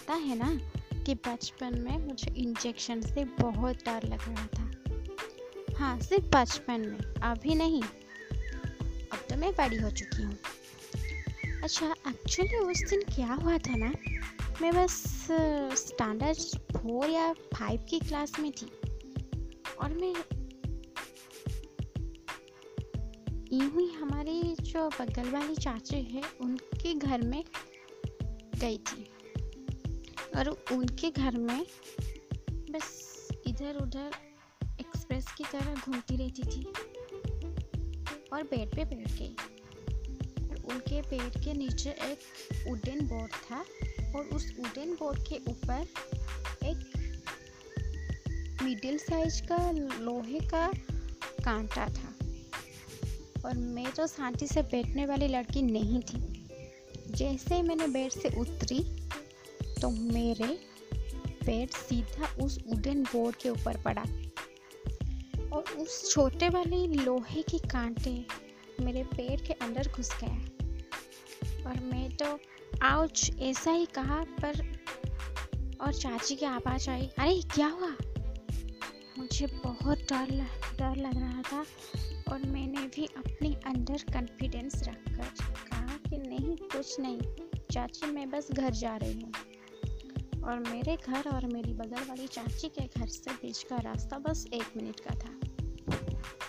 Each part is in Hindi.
पता है ना कि बचपन में मुझे इंजेक्शन से बहुत डर लग रहा था। हाँ सिर्फ़ बचपन में, अभी नहीं। अब तो मैं बड़ी हो चुकी हूँ। अच्छा एक्चुअली उस दिन क्या हुआ था ना? मैं बस स्टैंडर्ड फोर या फाइव की क्लास में थी। और मैं यूँ ही हमारी जो बगल वाली चाची है, उनके घर में गई थी। और उनके घर में बस इधर उधर एक्सप्रेस की तरह घूमती रहती थी। और बेड पे बैठ गई। और उनके बेड के नीचे एक वुडन बोर्ड था और उस वुडन बोर्ड के ऊपर एक मिडिल साइज़ का लोहे का कांटा था। और मैं तो शांति से बैठने वाली लड़की नहीं थी। जैसे ही मैंने बेड से उतरी तो मेरे पैर सीधा उस उडन बोर्ड के ऊपर पड़ा। और उस छोटे वाले लोहे के कांटे मेरे पेट के अंदर घुस गया और मैं तो आउच, ऐसा ही कहा, पर और चाची की आवाज़ आई, अरे, क्या हुआ? मुझे बहुत डर डर लग रहा था और मैंने भी अपने अंदर कॉन्फिडेंस रखकर कहा कि नहीं, कुछ नहीं, चाची, मैं बस घर जा रही हूँ। और मेरे घर और मेरी बगल वाली चाची के घर से बीच का रास्ता बस एक मिनट का था।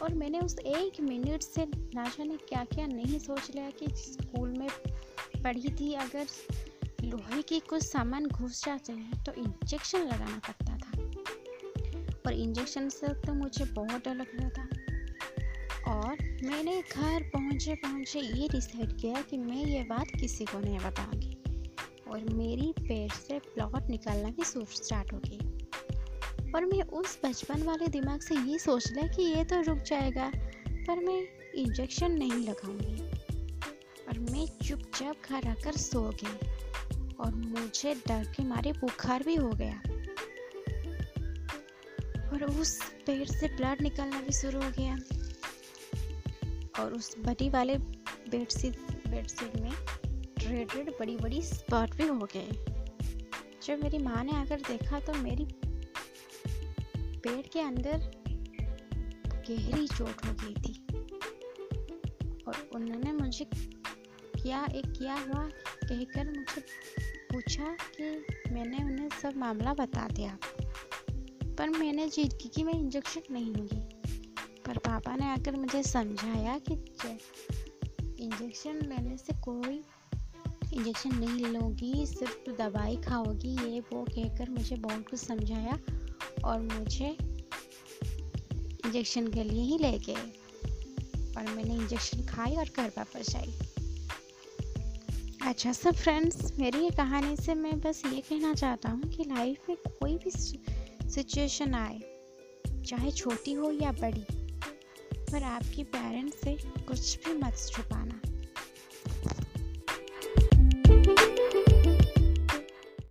और मैंने उस एक मिनट से ना जाने क्या क्या नहीं सोच लिया कि स्कूल में पढ़ी थी अगर लोहे की कुछ सामान घुस जाते हैं तो इंजेक्शन लगाना पड़ता था। और इंजेक्शन से तो मुझे बहुत डर लग रहा था। और मैंने घर पहुँचे पहुँचे ये डिसाइड किया कि मैं ये बात किसी को नहीं बताऊँगी। और मेरी पेट से ब्लड निकलना भी स्टार्ट हो गई। और मैं उस बचपन वाले दिमाग से ये सोच लिया कि ये तो रुक जाएगा, पर मैं इंजेक्शन नहीं लगाऊँगी। और मैं चुपचाप घर आकर सो गई और मुझे डर के मारे बुखार भी हो गया। और उस पेड़ से ब्लड निकलना भी शुरू हो गया। और उस बड़ी वाले बेडशीट बेडशीट में रेड बड़ी बड़ी स्पॉट भी हो गए। जब मेरी माँ ने आकर देखा तो मेरी पेट के अंदर गहरी चोट हो गई थी। और उन्होंने मुझे क्या, एक किया हुआ कहकर मुझे पूछा कि मैंने उन्हें सब मामला बता दिया, पर मैंने जीत की कि मैं इंजेक्शन नहीं लूँगी। पर पापा ने आकर मुझे समझाया कि इंजेक्शन लेने से कोई इंजेक्शन नहीं लोगी, सिर्फ़ दवाई खाओगी ये वो कहकर मुझे बहुत कुछ समझाया और मुझे इंजेक्शन के लिए ही ले गए। और मैंने इंजेक्शन खाई और घर वापस आई। अच्छा सब फ्रेंड्स मेरी ये कहानी से मैं बस ये कहना चाहता हूँ कि लाइफ में कोई भी सिचुएशन आए, चाहे छोटी हो या बड़ी, पर आपकी पेरेंट्स से कुछ भी मत छुपाना